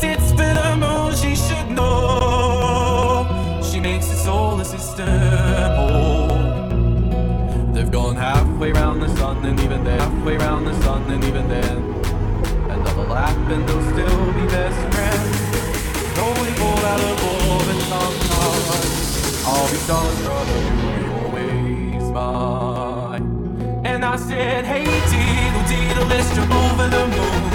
sits for the moon. She should know. She makes the solar system whole. They've gone halfway round the sun, and even then, halfway round the sun, and even then. Another lap, and they'll still be best friends. Nobody fall out of orbit sometimes. I'll be starstruck, you're always mine. And I said, Hey, diddle, diddle, let's jump over the moon.